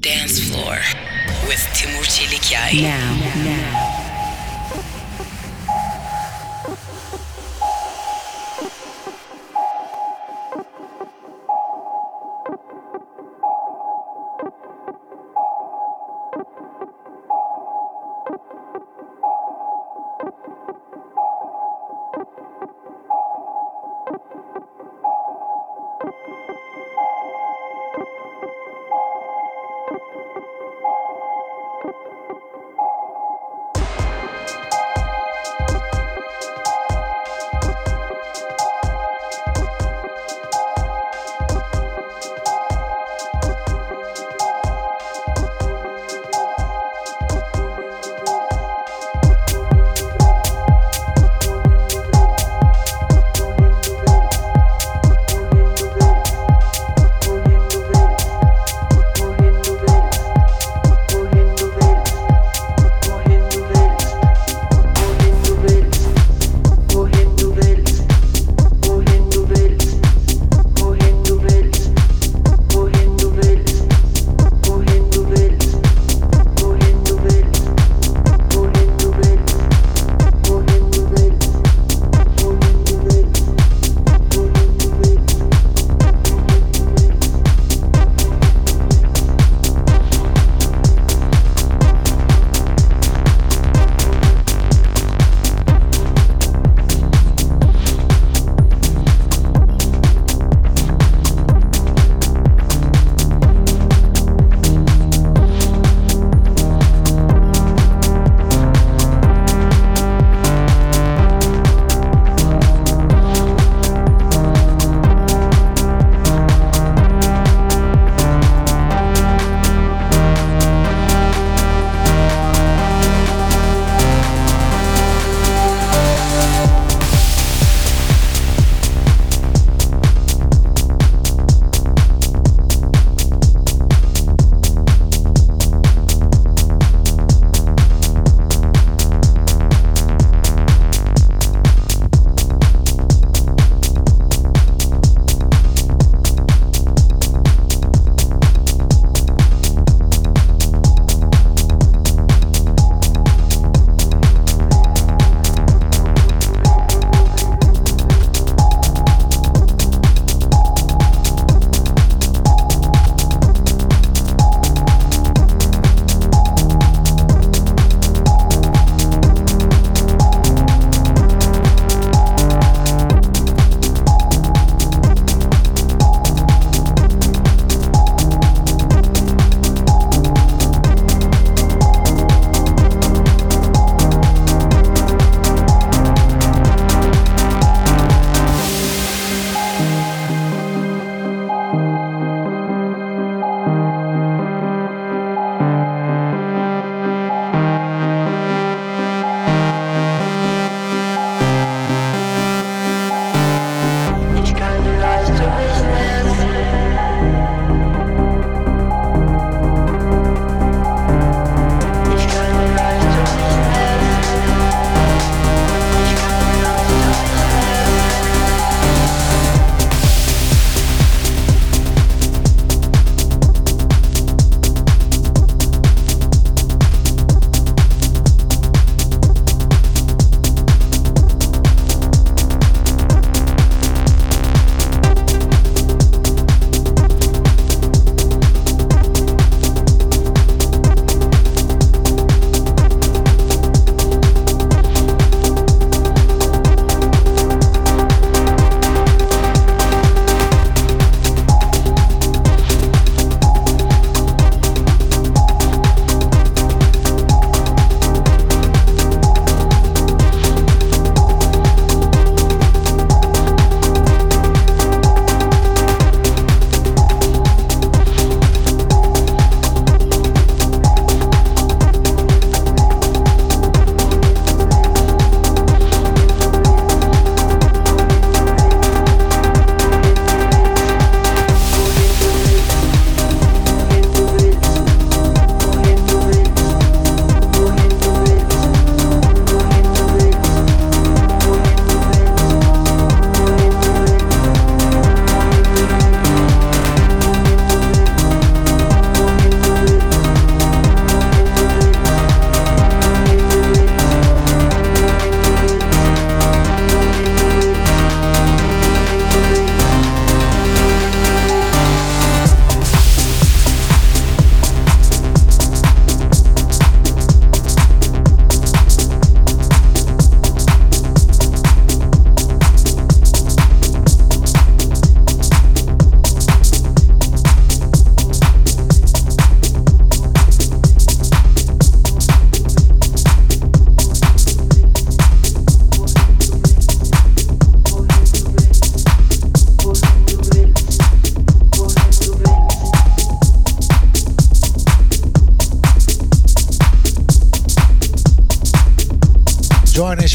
Dance Floor with Timur Çelikyay. Now, now.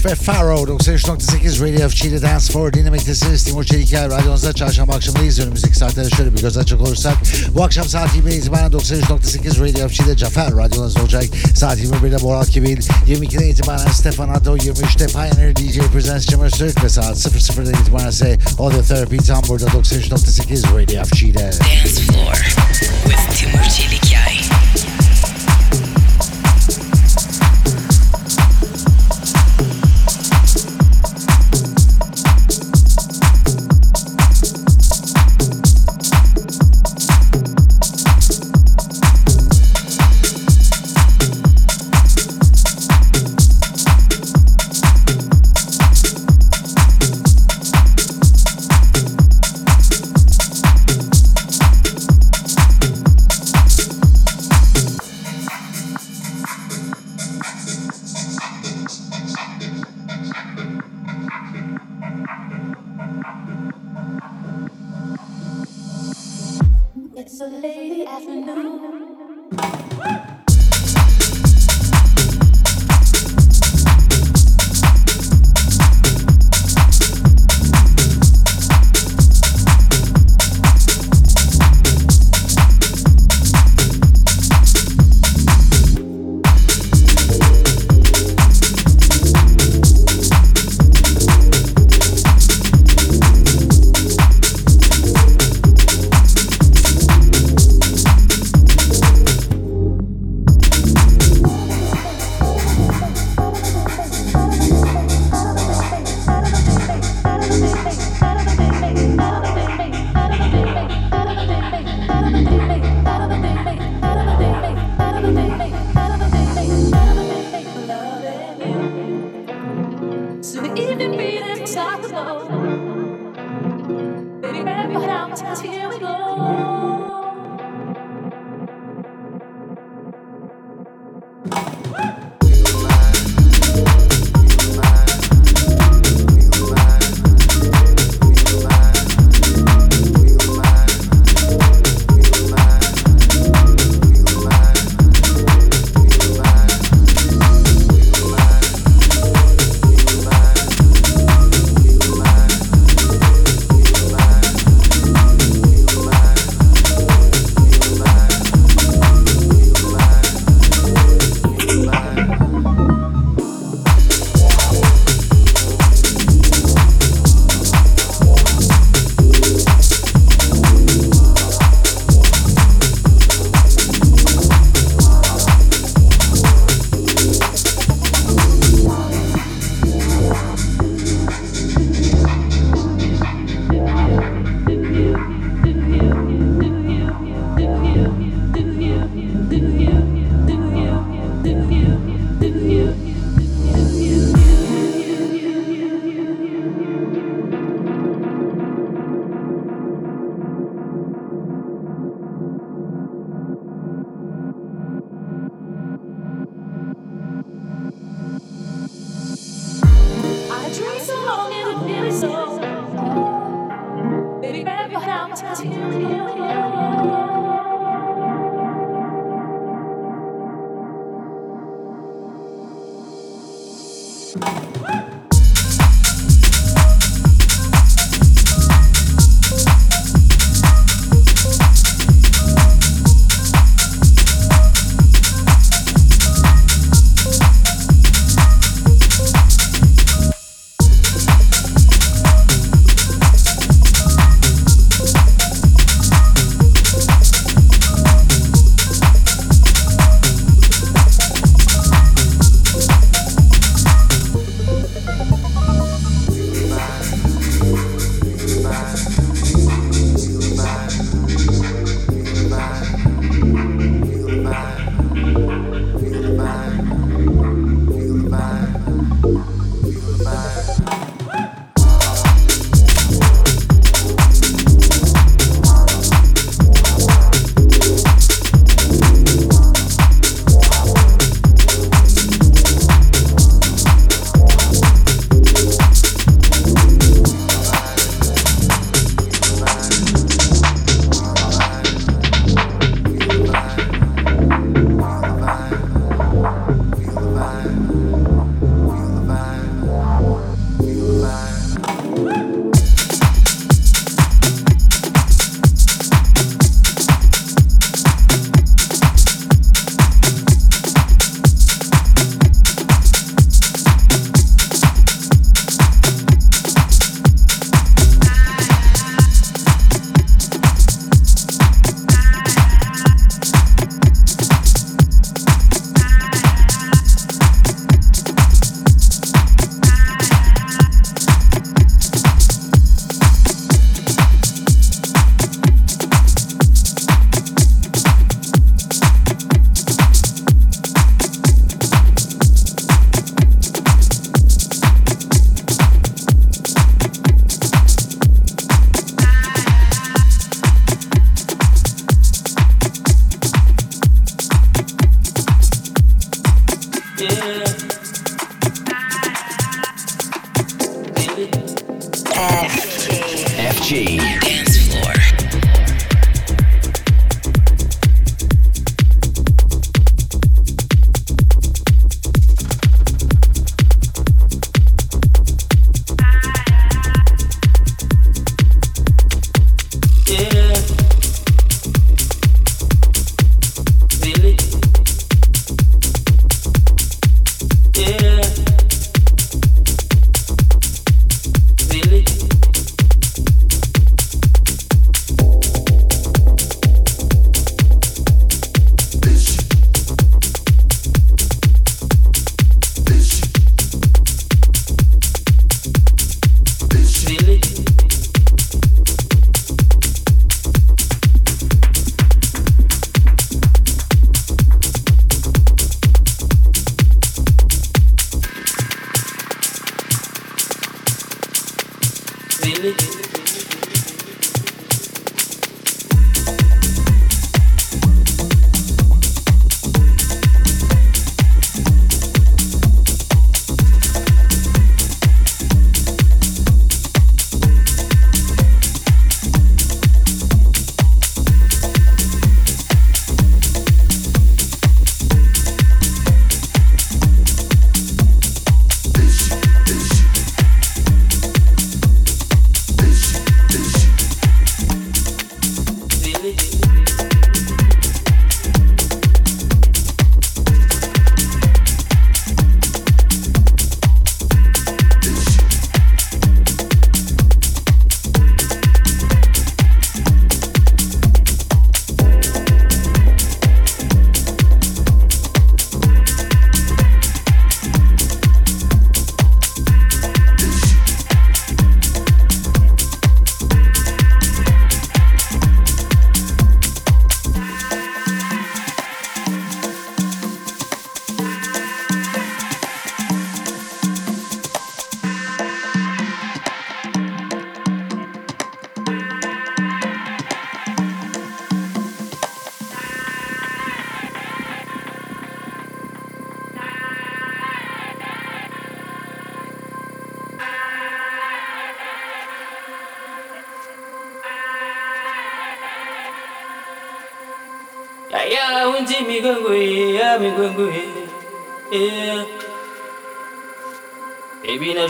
Joanish ve Faro 93.8 Radio FG'de Dance for dinlemektesiniz. Timur Çeliker radyonuzda çarşamba akşamındayız. Önümüzdeki saatlere şöyle bir göz açacak olursak bu akşam saat 20'ye itibaren 93.8 Radio FG'de Cafer radyonuzda olacak. Saat 21'de Moral Kibil, 22'den itibaren Stefan Atto, 23'te Pioneer DJ Presents Cimmer Sırk ve saat 00'dan itibaren ise Audio Therapy tam burada 93.8 Radio FG'de. Dance Floor with Timur Çelikyay.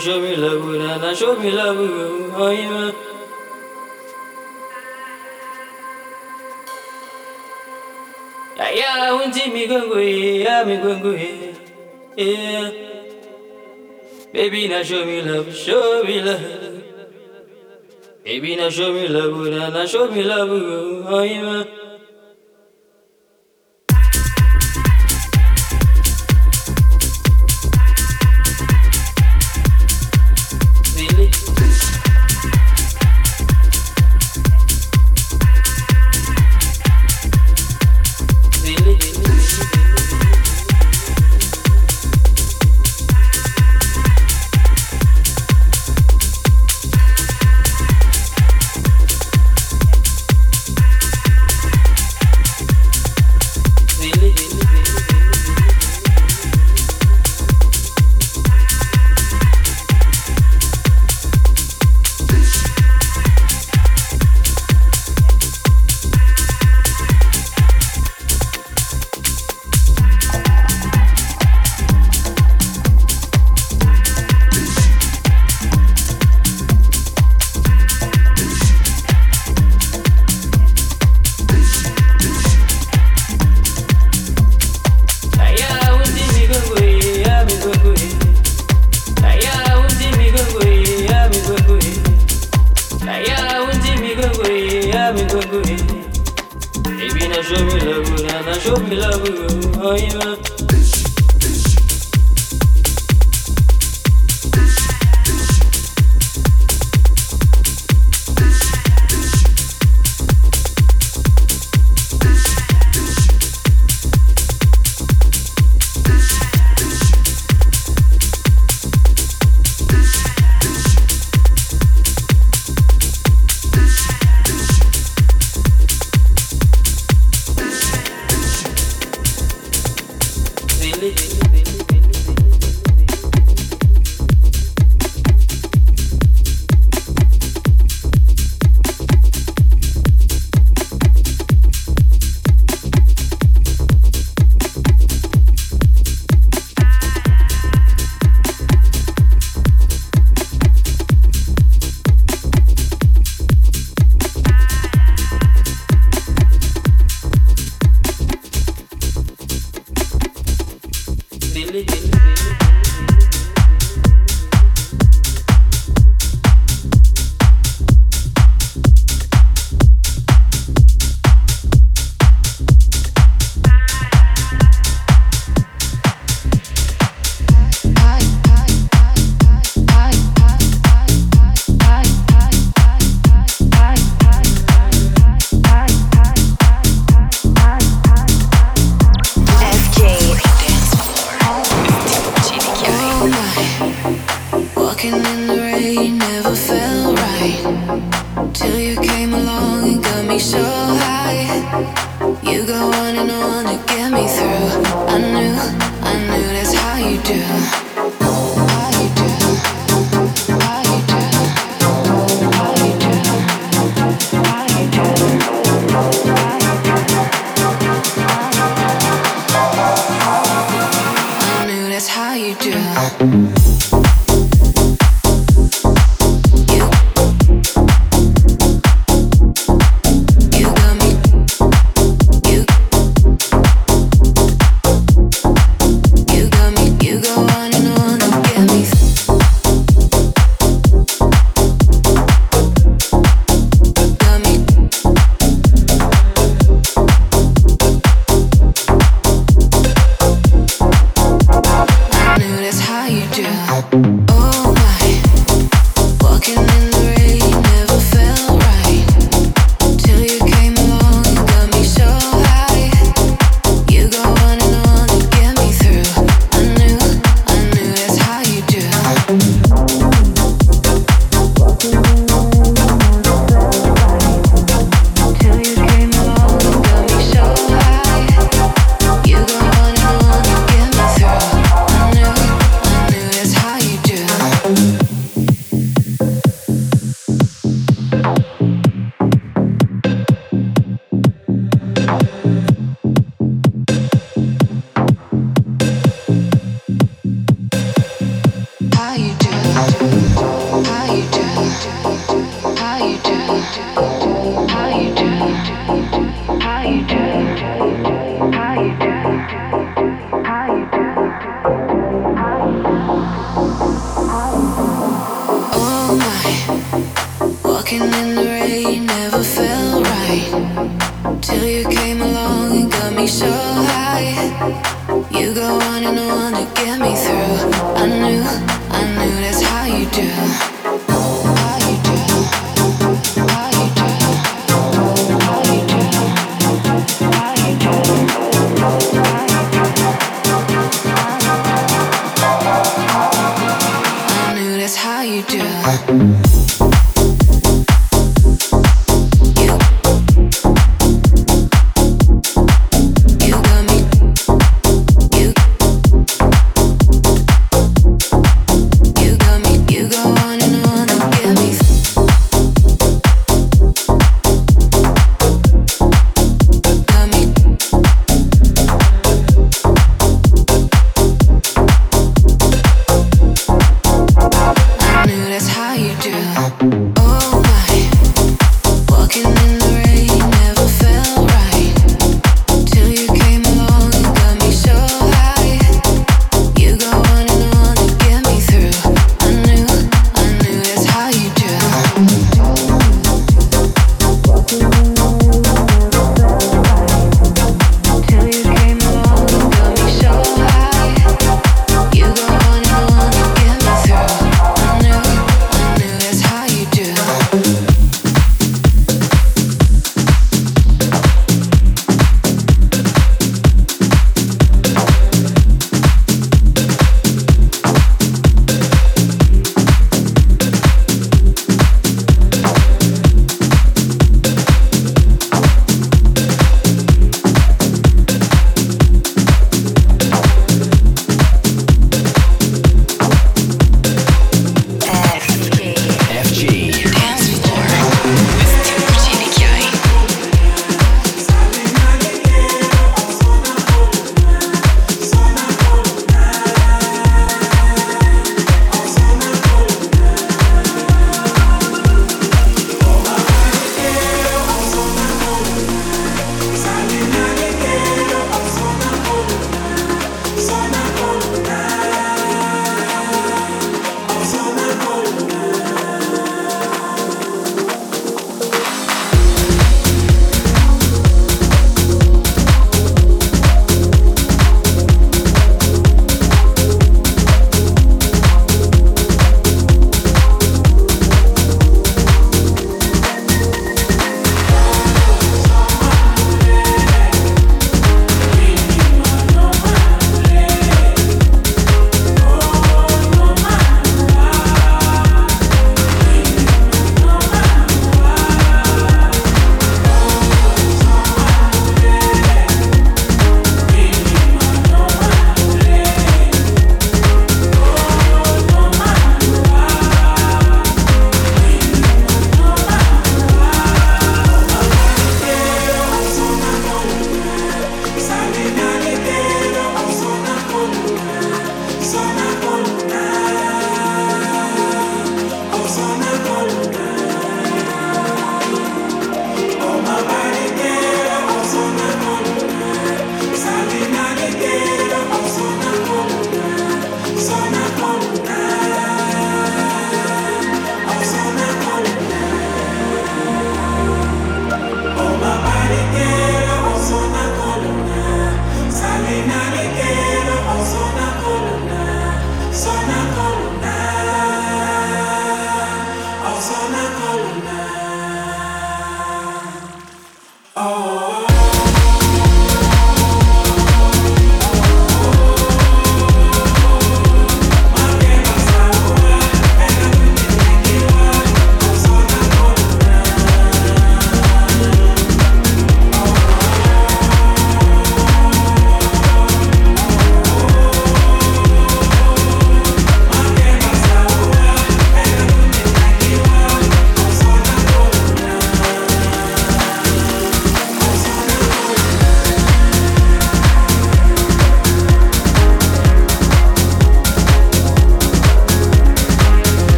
show me love, show me love, oh yeah. Aya unti migongo ye, ya migongo ye, yeah. Baby, now show me love, show me love. Baby, now show me love, Nana, show me love, oh yeah. one and only get me through. I knew, I knew that's how you do. how you do, how you do.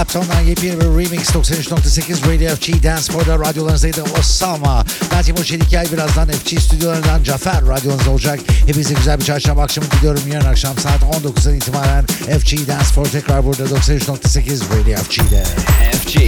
Clapton'dan yepyeni bir remix 93.8 Radio FG Dance Floor'da radyolarınızdaydı Osama. Ben Timur Çelikyay birazdan FG stüdyolarından Cafer radyonuzda olacak. Hepinize güzel bir çarşamba akşamı diliyorum. Yarın akşam saat 19'dan itibaren FG Dance Floor tekrar burada 93.8 Radio FG'de. FG.